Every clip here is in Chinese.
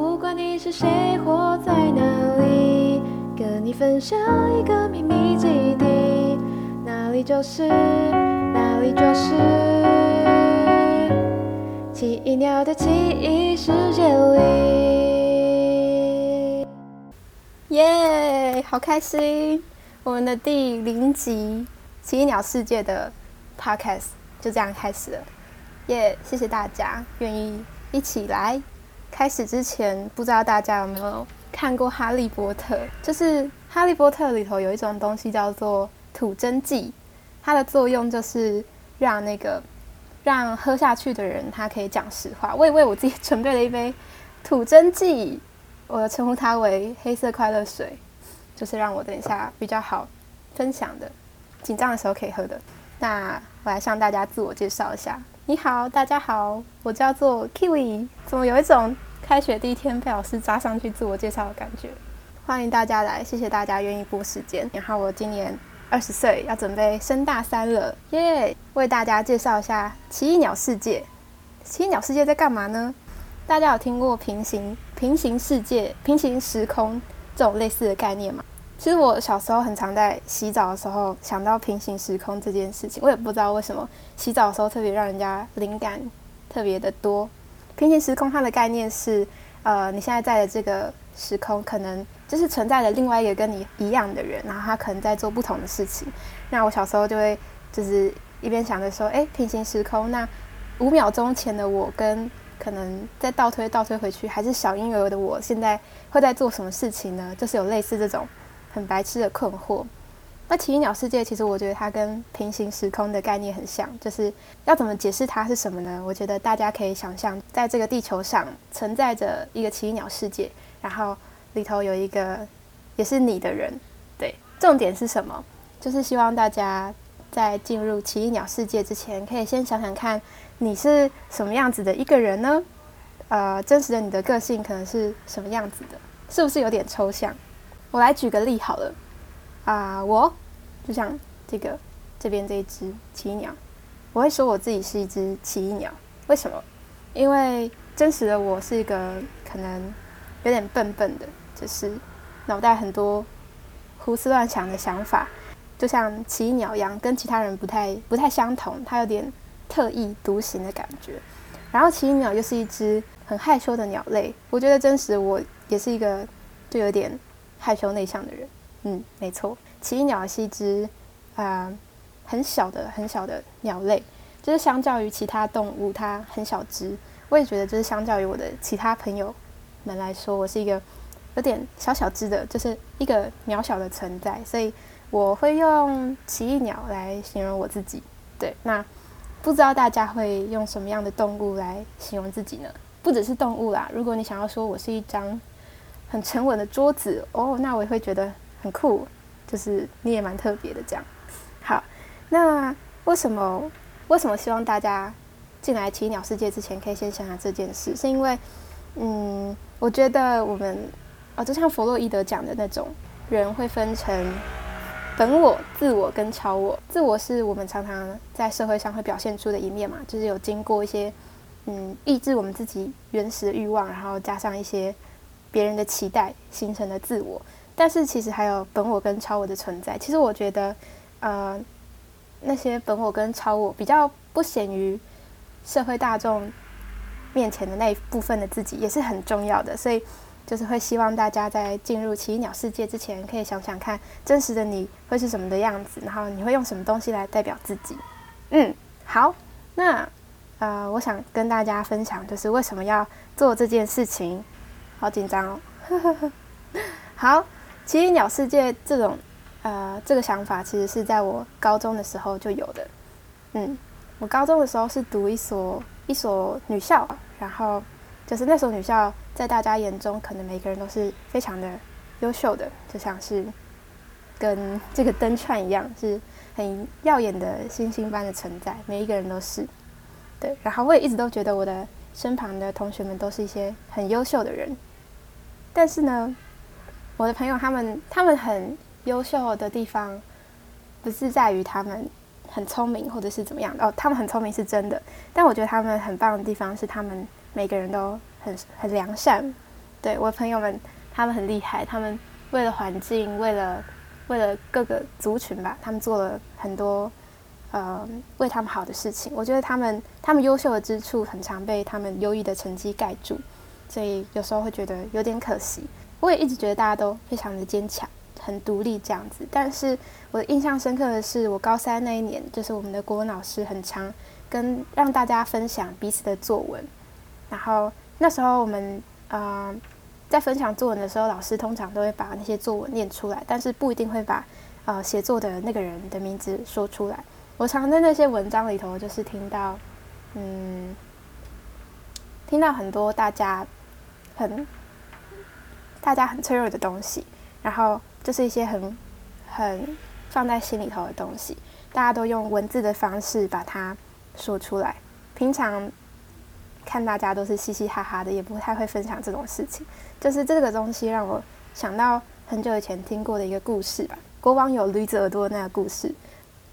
不管你是谁活在哪里，跟你分享一个秘密基地，哪里就是哪里就是奇异鸟的奇异世界里。耶，好开心！我们的第零集《奇异鸟世界》的 podcast 就这样开始了。耶，谢谢大家愿意一起来。开始之前，不知道大家有没有看过《哈利波特》？就是《哈利波特》里头有一种东西叫做吐真剂，它的作用就是让那个让喝下去的人他可以讲实话。我也为我自己准备了一杯吐真剂，我称呼它为黑色快乐水，就是让我等一下比较好分享的，紧张的时候可以喝的。那我来向大家自我介绍一下。你好，大家好，我叫做 Kiwi。怎么有一种开学第一天被老师扎上去自我介绍的感觉？欢迎大家来，谢谢大家愿意拨时间。然后我今年二十岁，要准备升大三了，耶！为大家介绍一下奇异鸟世界。奇异鸟世界在干嘛呢？大家有听过平行平行世界、平行时空这种类似的概念吗？其实我小时候很常在洗澡的时候想到平行时空这件事情，我也不知道为什么洗澡的时候特别让人家灵感特别的多。平行时空它的概念是，呃，你现在在的这个时空可能就是存在着另外一个跟你一样的人，然后他可能在做不同的事情。那我小时候就会就是一边想着说，哎，平行时空，那五秒钟前的我跟可能再倒推倒推回去还是小婴儿的我，现在会在做什么事情呢？就是有类似这种。很白痴的困惑。那奇异鸟世界其实我觉得它跟平行时空的概念很像，就是要怎么解释它是什么呢？我觉得大家可以想象，在这个地球上存在着一个奇异鸟世界，然后里头有一个也是你的人。对，重点是什么？就是希望大家在进入奇异鸟世界之前，可以先想想看你是什么样子的一个人呢？呃，真实的你的个性可能是什么样子的？是不是有点抽象？我来举个例好了，啊，我就像这个这边这一只奇异鸟，我会说我自己是一只奇异鸟。为什么？因为真实的我是一个可能有点笨笨的，就是脑袋很多胡思乱想的想法，就像奇异鸟一样，跟其他人不太不太相同，它有点特异独行的感觉。然后奇异鸟又是一只很害羞的鸟类，我觉得真实的我也是一个就有点。害羞内向的人，嗯，没错。奇异鸟是一只啊很小的、很小的鸟类，就是相较于其他动物，它很小只。我也觉得，就是相较于我的其他朋友们来说，我是一个有点小小只的，就是一个渺小的存在。所以我会用奇异鸟来形容我自己。对，那不知道大家会用什么样的动物来形容自己呢？不只是动物啦，如果你想要说我是一张。很沉稳的桌子哦，那我也会觉得很酷，就是你也蛮特别的这样。好，那为什么为什么希望大家进来奇鸟世界之前可以先想想这件事？是因为，嗯，我觉得我们哦，就像弗洛伊德讲的那种人会分成本我、自我跟超我。自我是我们常常在社会上会表现出的一面嘛，就是有经过一些嗯抑制我们自己原始的欲望，然后加上一些。别人的期待形成的自我，但是其实还有本我跟超我的存在。其实我觉得，呃，那些本我跟超我比较不显于社会大众面前的那一部分的自己，也是很重要的。所以，就是会希望大家在进入奇异鸟世界之前，可以想想看真实的你会是什么的样子，然后你会用什么东西来代表自己。嗯，好，那呃，我想跟大家分享，就是为什么要做这件事情。好紧张哦！好，奇异鸟世界这种呃这个想法，其实是在我高中的时候就有的。嗯，我高中的时候是读一所一所女校，然后就是那所女校在大家眼中，可能每个人都是非常的优秀的，就像是跟这个灯串一样，是很耀眼的星星般的存在，每一个人都是。对，然后我也一直都觉得我的身旁的同学们都是一些很优秀的人。但是呢，我的朋友他们他们很优秀的地方，不是在于他们很聪明或者是怎么样哦，他们很聪明是真的。但我觉得他们很棒的地方是，他们每个人都很很良善，对我的朋友们，他们很厉害，他们为了环境，为了为了各个族群吧，他们做了很多呃为他们好的事情。我觉得他们他们优秀的之处，很常被他们优异的成绩盖住，所以有时候会觉得有点可惜。我也一直觉得大家都非常的坚强，很独立这样子。但是我印象深刻的是，我高三那一年，就是我们的国文老师很常跟让大家分享彼此的作文，然后那时候我们呃在分享作文的时候，老师通常都会把那些作文念出来，但是不一定会把呃写作的那个人的名字说出来。我常在那些文章里头，就是听到嗯听到很多大家很。大家很脆弱的东西，然后就是一些很很放在心里头的东西，大家都用文字的方式把它说出来。平常看大家都是嘻嘻哈哈的，也不太会分享这种事情。就是这个东西让我想到很久以前听过的一个故事吧，国王有驴子耳朵的那个故事。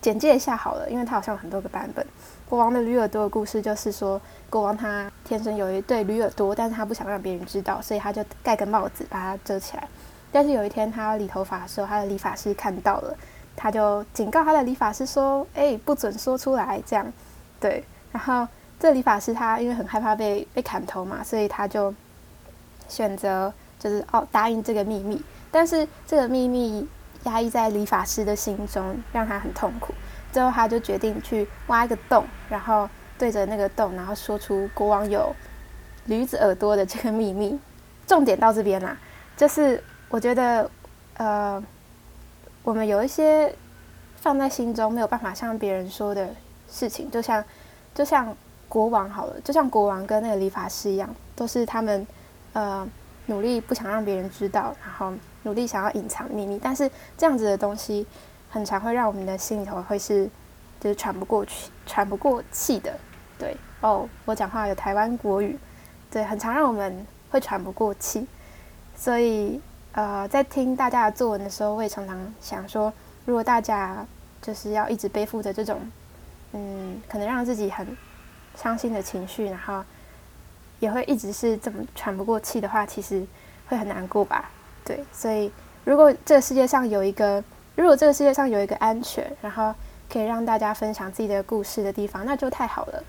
简介一下好了，因为它好像有很多个版本。国王的驴耳朵的故事就是说，国王他天生有一对驴耳朵，但是他不想让别人知道，所以他就盖个帽子把它遮起来。但是有一天他理头发的时候，他的理发师看到了，他就警告他的理发师说：“哎，不准说出来。”这样，对。然后这理发师他因为很害怕被被砍头嘛，所以他就选择就是哦答应这个秘密。但是这个秘密压抑在理发师的心中，让他很痛苦。最后，他就决定去挖一个洞，然后对着那个洞，然后说出国王有驴子耳朵的这个秘密。重点到这边啦，就是我觉得，呃，我们有一些放在心中没有办法向别人说的事情，就像就像国王好了，就像国王跟那个理发师一样，都是他们呃努力不想让别人知道，然后努力想要隐藏秘密，但是这样子的东西。很常会让我们的心里头会是，就是喘不过去、喘不过气的。对哦，我讲话有台湾国语，对，很常让我们会喘不过气。所以呃，在听大家的作文的时候，我也常常想说，如果大家就是要一直背负着这种，嗯，可能让自己很伤心的情绪，然后也会一直是这么喘不过气的话，其实会很难过吧？对，所以如果这个世界上有一个如果这个世界上有一个安全，然后可以让大家分享自己的故事的地方，那就太好了。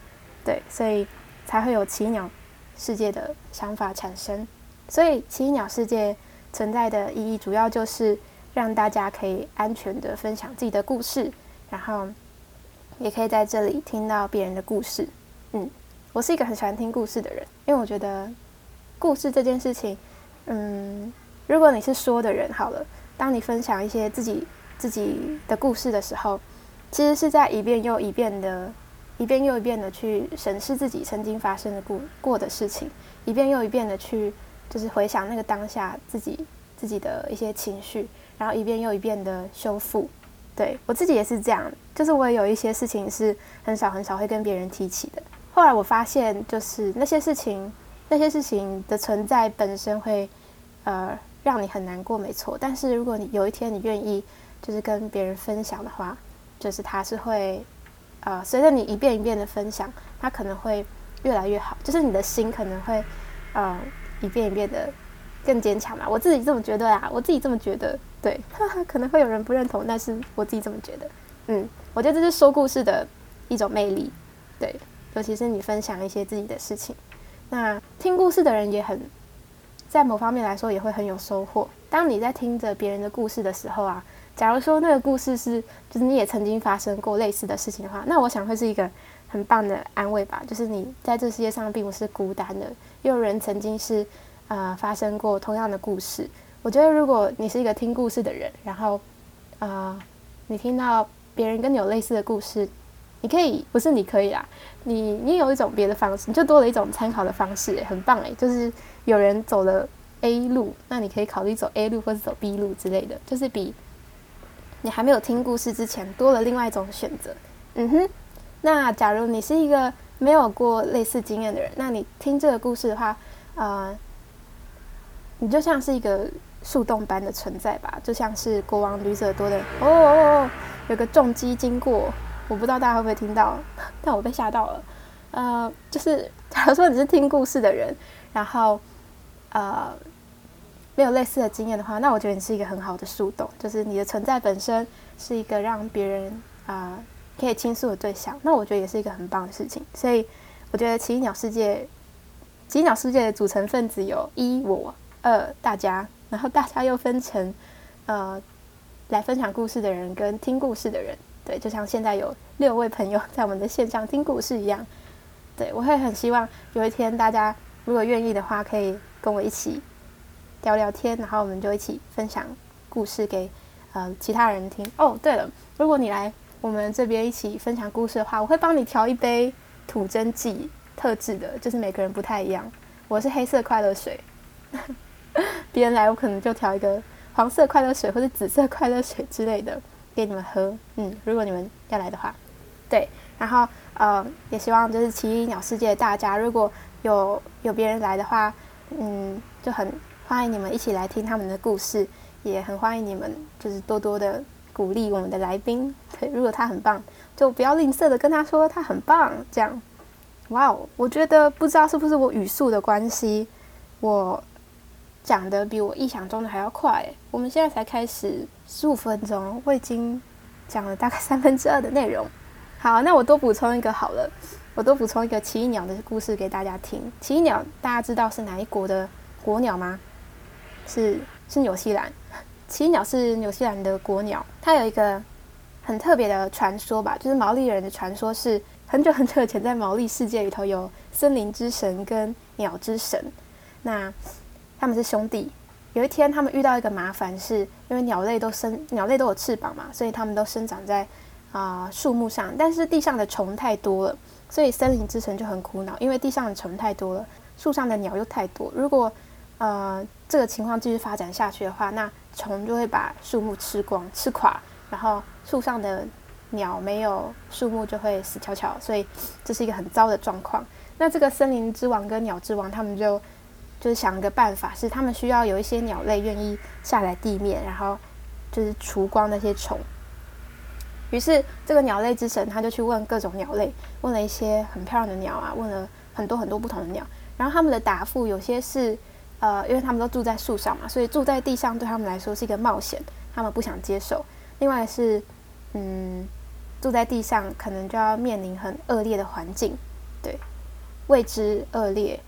对，所以才会有奇鸟世界的想法产生。所以奇鸟世界存在的意义，主要就是让大家可以安全的分享自己的故事，然后也可以在这里听到别人的故事。嗯，我是一个很喜欢听故事的人，因为我觉得故事这件事情，嗯，如果你是说的人，好了，当你分享一些自己。自己的故事的时候，其实是在一遍又一遍的、一遍又一遍的去审视自己曾经发生的过过的事情，一遍又一遍的去就是回想那个当下自己自己的一些情绪，然后一遍又一遍的修复。对我自己也是这样，就是我也有一些事情是很少很少会跟别人提起的。后来我发现，就是那些事情，那些事情的存在本身会呃让你很难过，没错。但是如果你有一天你愿意。就是跟别人分享的话，就是他是会，呃，随着你一遍一遍的分享，他可能会越来越好。就是你的心可能会，呃，一遍一遍的更坚强嘛。我自己这么觉得啊，我自己这么觉得。对，可能会有人不认同，但是我自己这么觉得。嗯，我觉得这是说故事的一种魅力。对，尤其是你分享一些自己的事情，那听故事的人也很，在某方面来说也会很有收获。当你在听着别人的故事的时候啊。假如说那个故事是，就是你也曾经发生过类似的事情的话，那我想会是一个很棒的安慰吧。就是你在这世界上并不是孤单的，也有人曾经是，呃，发生过同样的故事。我觉得如果你是一个听故事的人，然后，呃，你听到别人跟你有类似的故事，你可以不是你可以啦，你你有一种别的方式，你就多了一种参考的方式，很棒诶，就是有人走了 A 路，那你可以考虑走 A 路或者走 B 路之类的，就是比。你还没有听故事之前，多了另外一种选择。嗯哼，那假如你是一个没有过类似经验的人，那你听这个故事的话，呃，你就像是一个树洞般的存在吧，就像是国王驴子耳朵的哦哦哦，有个重击经过，我不知道大家会不会听到，但我被吓到了。呃，就是 假如说你是听故事的人，然后呃没有类似的经验的话，那我觉得你是一个很好的树洞，就是你的存在本身是一个让别人啊、可以倾诉的对象。那我觉得也是一个很棒的事情。所以我觉得奇异鸟世界，奇异鸟世界的组成分子有一我二大家，然后大家又分成呃来分享故事的人跟听故事的人。对，就像现在有六位朋友在我们的线上听故事一样。对我会很希望有一天大家如果愿意的话，可以跟我一起聊聊天，然后我们就一起分享故事给呃其他人听。哦，对了，如果你来我们这边一起分享故事的话，我会帮你调一杯土真剂特制的，就是每个人不太一样。我是黑色快乐水，别人来我可能就调一个黄色快乐水或者紫色快乐水之类的给你们喝。嗯，如果你们要来的话，对，然后呃也希望就是奇异鸟世界大家，如果有有别人来的话，嗯，就很欢迎你们一起来听他们的故事，也很欢迎你们就是多多的鼓励我们的来宾。对，如果他很棒，就不要吝啬的跟他说他很棒，这样。哇哦，我觉得不知道是不是我语速的关系，我讲的比我意想中的还要快。我们现在才开始十五分钟，我已经讲了大概三分之二的内容。好，那我多补充一个好了，我多补充一个奇异鸟的故事给大家听。奇异鸟大家知道是哪一国的国鸟吗？是是纽西兰。奇鸟是纽西兰的国鸟，它有一个很特别的传说吧，就是毛利人的传说是很久很久以前在毛利世界里头有森林之神跟鸟之神，那他们是兄弟。有一天他们遇到一个麻烦，是因为鸟类都生鸟类都有翅膀嘛，所以它们都生长在啊、树木上，但是地上的虫太多了，所以森林之神就很苦恼，因为地上的虫太多了，树上的鸟又太多。如果呃这个情况继续发展下去的话，那虫就会把树木吃光、吃垮，然后树上的鸟没有树木就会死翘翘，所以这是一个很糟的状况。那这个森林之王跟鸟之王他们就就是想一个办法，是他们需要有一些鸟类愿意下来地面，然后就是除光那些虫。于是这个鸟类之神他就去问各种鸟类，问了一些很漂亮的鸟啊，问了很多很多不同的鸟，然后他们的答复有些是呃，因为他们都住在树上嘛，所以住在地上对他们来说是一个冒险，他们不想接受。另外是嗯，住在地上可能就要面临很恶劣的环境，对，未知恶劣，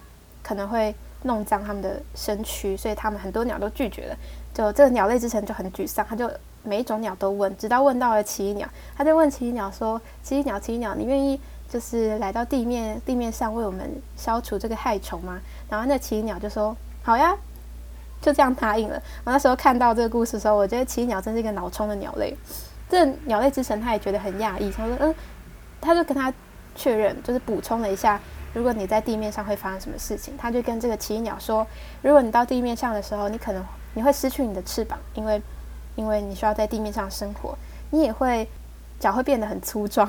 可能会弄脏他们的身躯，所以他们很多鸟都拒绝了。就这个鸟类之神就很沮丧，他就每一种鸟都问，直到问到了奇异鸟，他就问奇异鸟说：“奇异鸟，奇异鸟，你愿意就是来到地面地面上为我们消除这个害虫吗？”然后那奇异鸟就说：“好呀。”就这样答应了。我那时候看到这个故事的时候，我觉得奇异鸟真是一个脑冲的鸟类。这鸟类之神他也觉得很讶异，他说：“嗯。”他就跟他确认，就是补充了一下，如果你在地面上会发生什么事情。他就跟这个奇异鸟说：“如果你到地面上的时候，你可能你会失去你的翅膀，因为因为你需要在地面上生活，你也会脚会变得很粗壮，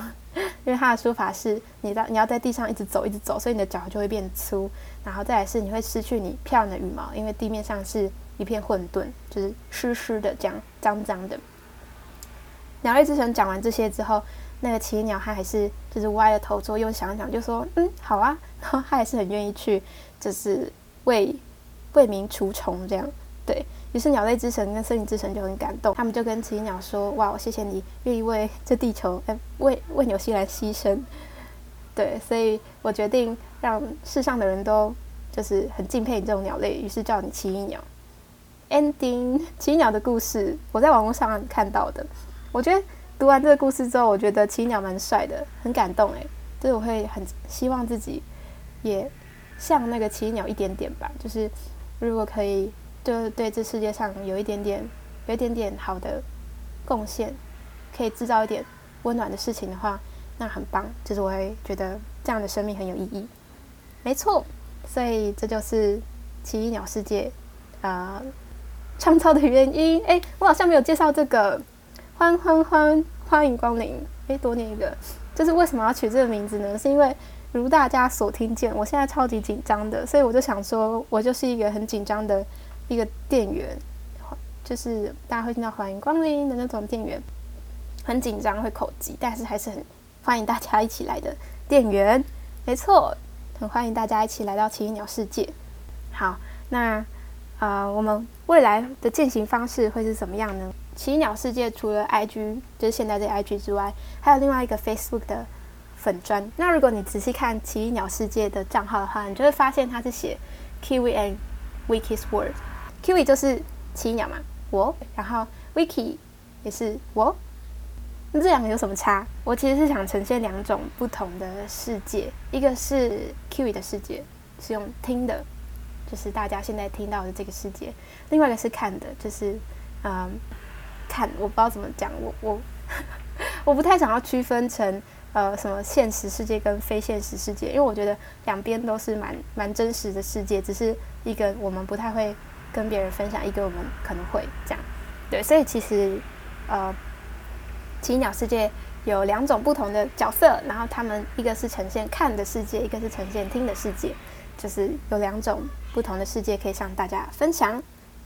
因为他的说法是，你在你要在地上一直走一直走，所以你的脚就会变粗。然后再来是你会失去你漂亮的羽毛，因为地面上是一片混沌，就是湿湿的这样脏脏的。鸟类之神讲完这些之后，那个奇异鸟它还是就是歪了头之后又想想，就说嗯好啊，然后它还是很愿意去，就是为为民除虫这样。对于是鸟类之神跟森林之神就很感动，他们就跟奇异鸟说：“哇，我谢谢你愿意为这地球，哎、为为纽西兰牺牲。”对，所以我决定让世上的人都就是很敬佩你这种鸟类，于是叫你奇异鸟。Ending，奇异鸟的故事，我在网络上看到的。我觉得读完这个故事之后，我觉得奇异鸟蛮帅的，很感动诶。就是我会很希望自己也像那个奇异鸟一点点吧，就是如果可以，就对这世界上有一点点、有一点点好的贡献，可以制造一点温暖的事情的话，那很棒。就是我会觉得这样的生命很有意义。没错，所以这就是奇异鸟世界啊、呃创造的原因。诶，我好像没有介绍这个。欢欢欢，欢迎光临！诶，多念一个，就是为什么要取这个名字呢？是因为如大家所听见，我现在超级紧张的，所以我就想说，我就是一个很紧张的一个店员，就是大家会听到欢迎光临的那种店员，很紧张会口急，但是还是很欢迎大家一起来的店员。没错，很欢迎大家一起来到奇异鸟世界。好，那呃，我们未来的进行方式会是怎么样呢？奇异鸟世界除了 IG 就是现在这 IG 之外，还有另外一个 Facebook 的粉砖。那如果你仔细看奇异鸟世界的账号的话，你就会发现它是写 Kiwi and Wiki's World。Kiwi 就是奇鸟嘛，我，然后 Wiki 也是我。那这两个有什么差？我其实是想呈现两种不同的世界，一个是 Kiwi 的世界，是用听的。就是大家现在听到的这个世界，另外一个是看的，就是嗯，看我不知道怎么讲，我我 我不太想要区分成呃什么现实世界跟非现实世界，因为我觉得两边都是蛮蛮真实的世界，只是一个我们不太会跟别人分享，一个我们可能会这样，对，所以其实呃奇鸟世界有两种不同的角色，然后他们一个是呈现看的世界，一个是呈现听的世界。就是有两种不同的世界可以向大家分享。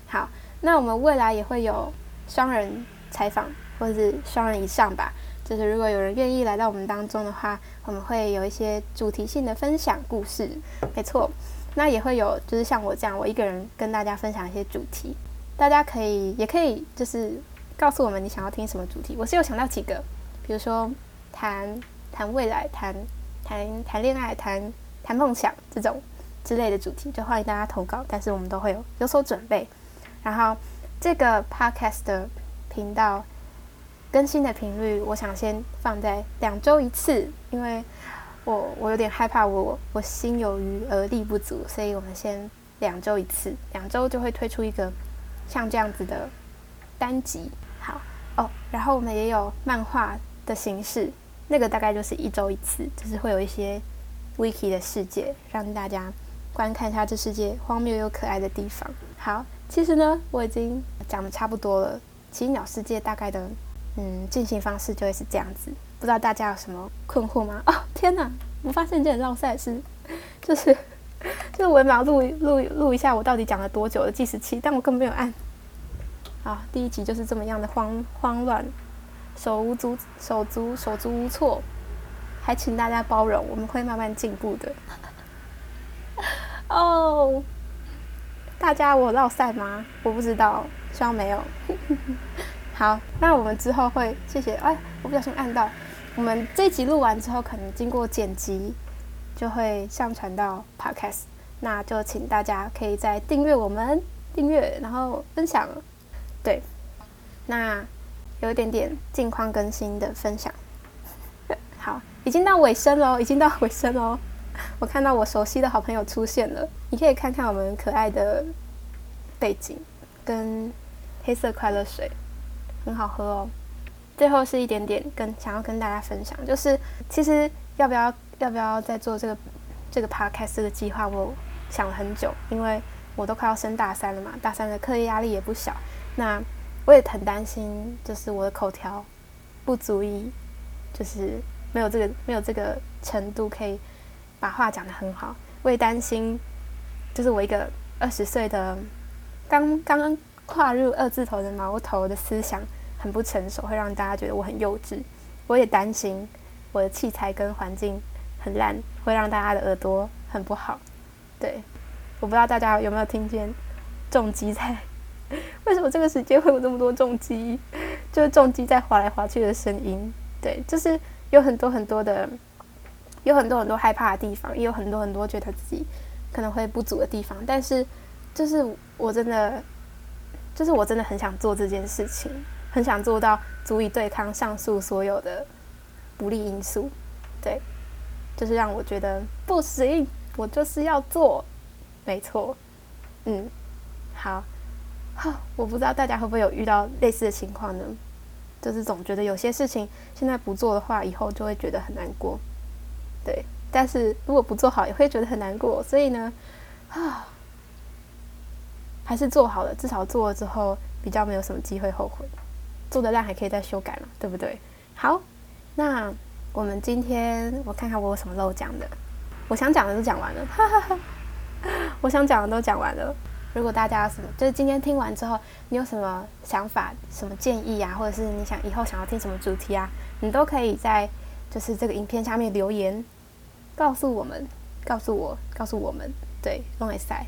好，那我们未来也会有双人采访，或者是双人以上吧。就是如果有人愿意来到我们当中的话，我们会有一些主题性的分享故事。没错，那也会有就是像我这样，我一个人跟大家分享一些主题。大家可以也可以就是告诉我们你想要听什么主题。我是有想到几个，比如说谈谈未来，谈谈谈恋爱，谈谈梦想这种。之类的主题，就欢迎大家投稿，但是我们都会有有所准备。然后这个 podcast 的频道更新的频率，我想先放在两周一次，因为我我有点害怕我我心有余而力不足，所以我们先两周一次，两周就会推出一个像这样子的单集。好哦，然后我们也有漫画的形式，那个大概就是一周一次，就是会有一些 wiki 的世界让大家。观看一下这世界荒谬又可爱的地方。好，其实呢，我已经讲的差不多了。奇鸟世界大概的嗯进行方式就会是这样子，不知道大家有什么困惑吗？哦，天哪！我发现这很绕赛 是，就 是就是我要录录录一下我到底讲了多久的计时器，但我根本没有按。好，第一集就是这么样的慌慌乱，手无足手足手足无措，还请大家包容，我们会慢慢进步的。哦，大家我绕赛吗？我不知道，希望没有。好，那我们之后会谢谢。哎，我不小心按到。我们这集录完之后，可能经过剪辑，就会上传到 Podcast。那就请大家可以在订阅我们订阅，然后分享。对，那有一点点近况更新的分享。好，已经到尾声喽，已经到尾声喽。我看到我熟悉的好朋友出现了，你可以看看我们可爱的背景跟黑色快乐水，很好喝哦。最后是一点点跟想要跟大家分享，就是其实要不要要不要再做这个这个 podcast 的计划，我想了很久，因为我都快要升大三了嘛，大三的课业压力也不小，那我也很担心，就是我的口条不足以，就是没有这个没有这个程度可以。把话讲得很好，我也担心，就是我一个二十岁的刚刚跨入二字头的毛头的思想很不成熟，会让大家觉得我很幼稚。我也担心我的器材跟环境很烂，会让大家的耳朵很不好。对，我不知道大家有没有听见重击在？为什么这个时间会有这么多重击？就是重击在滑来滑去的声音。对，就是有很多很多的。有很多很多害怕的地方，也有很多很多觉得自己可能会不足的地方。但是，就是我真的，就是我真的很想做这件事情，很想做到足以对抗上述所有的不利因素。对，就是让我觉得不行，我就是要做，没错。嗯，好，好，我不知道大家会不会有遇到类似的情况呢？就是总觉得有些事情现在不做的话，以后就会觉得很难过。对，但是如果不做好，也会觉得很难过。所以呢，啊，还是做好了，至少做了之后比较没有什么机会后悔。做的烂还可以再修改嘛，对不对？好，那我们今天我看看我有什么漏讲的，我想讲的都讲完了，哈哈哈。我想讲的都讲完了。如果大家什么，就是今天听完之后，你有什么想法、什么建议啊，或者是你想以后想要听什么主题啊，你都可以在就是这个影片下面留言。告诉我们，告诉我，告诉我们，对，弄会塞。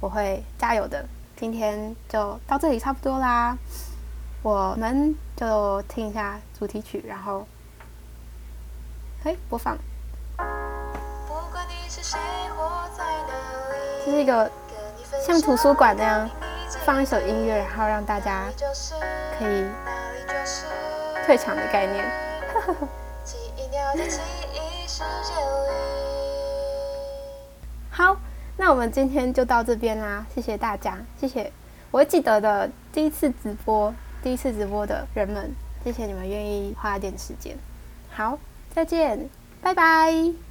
我会加油的。今天就到这里差不多啦，我们就听一下主题曲，然后，嘿，播放。这是一个像图书馆那样放一首音乐，然后让大家可以退场的概念。好，那我们今天就到这边啦，谢谢大家，谢谢我会记得的第一次直播，第一次直播的人们，谢谢你们愿意花一点时间。好，再见，拜拜。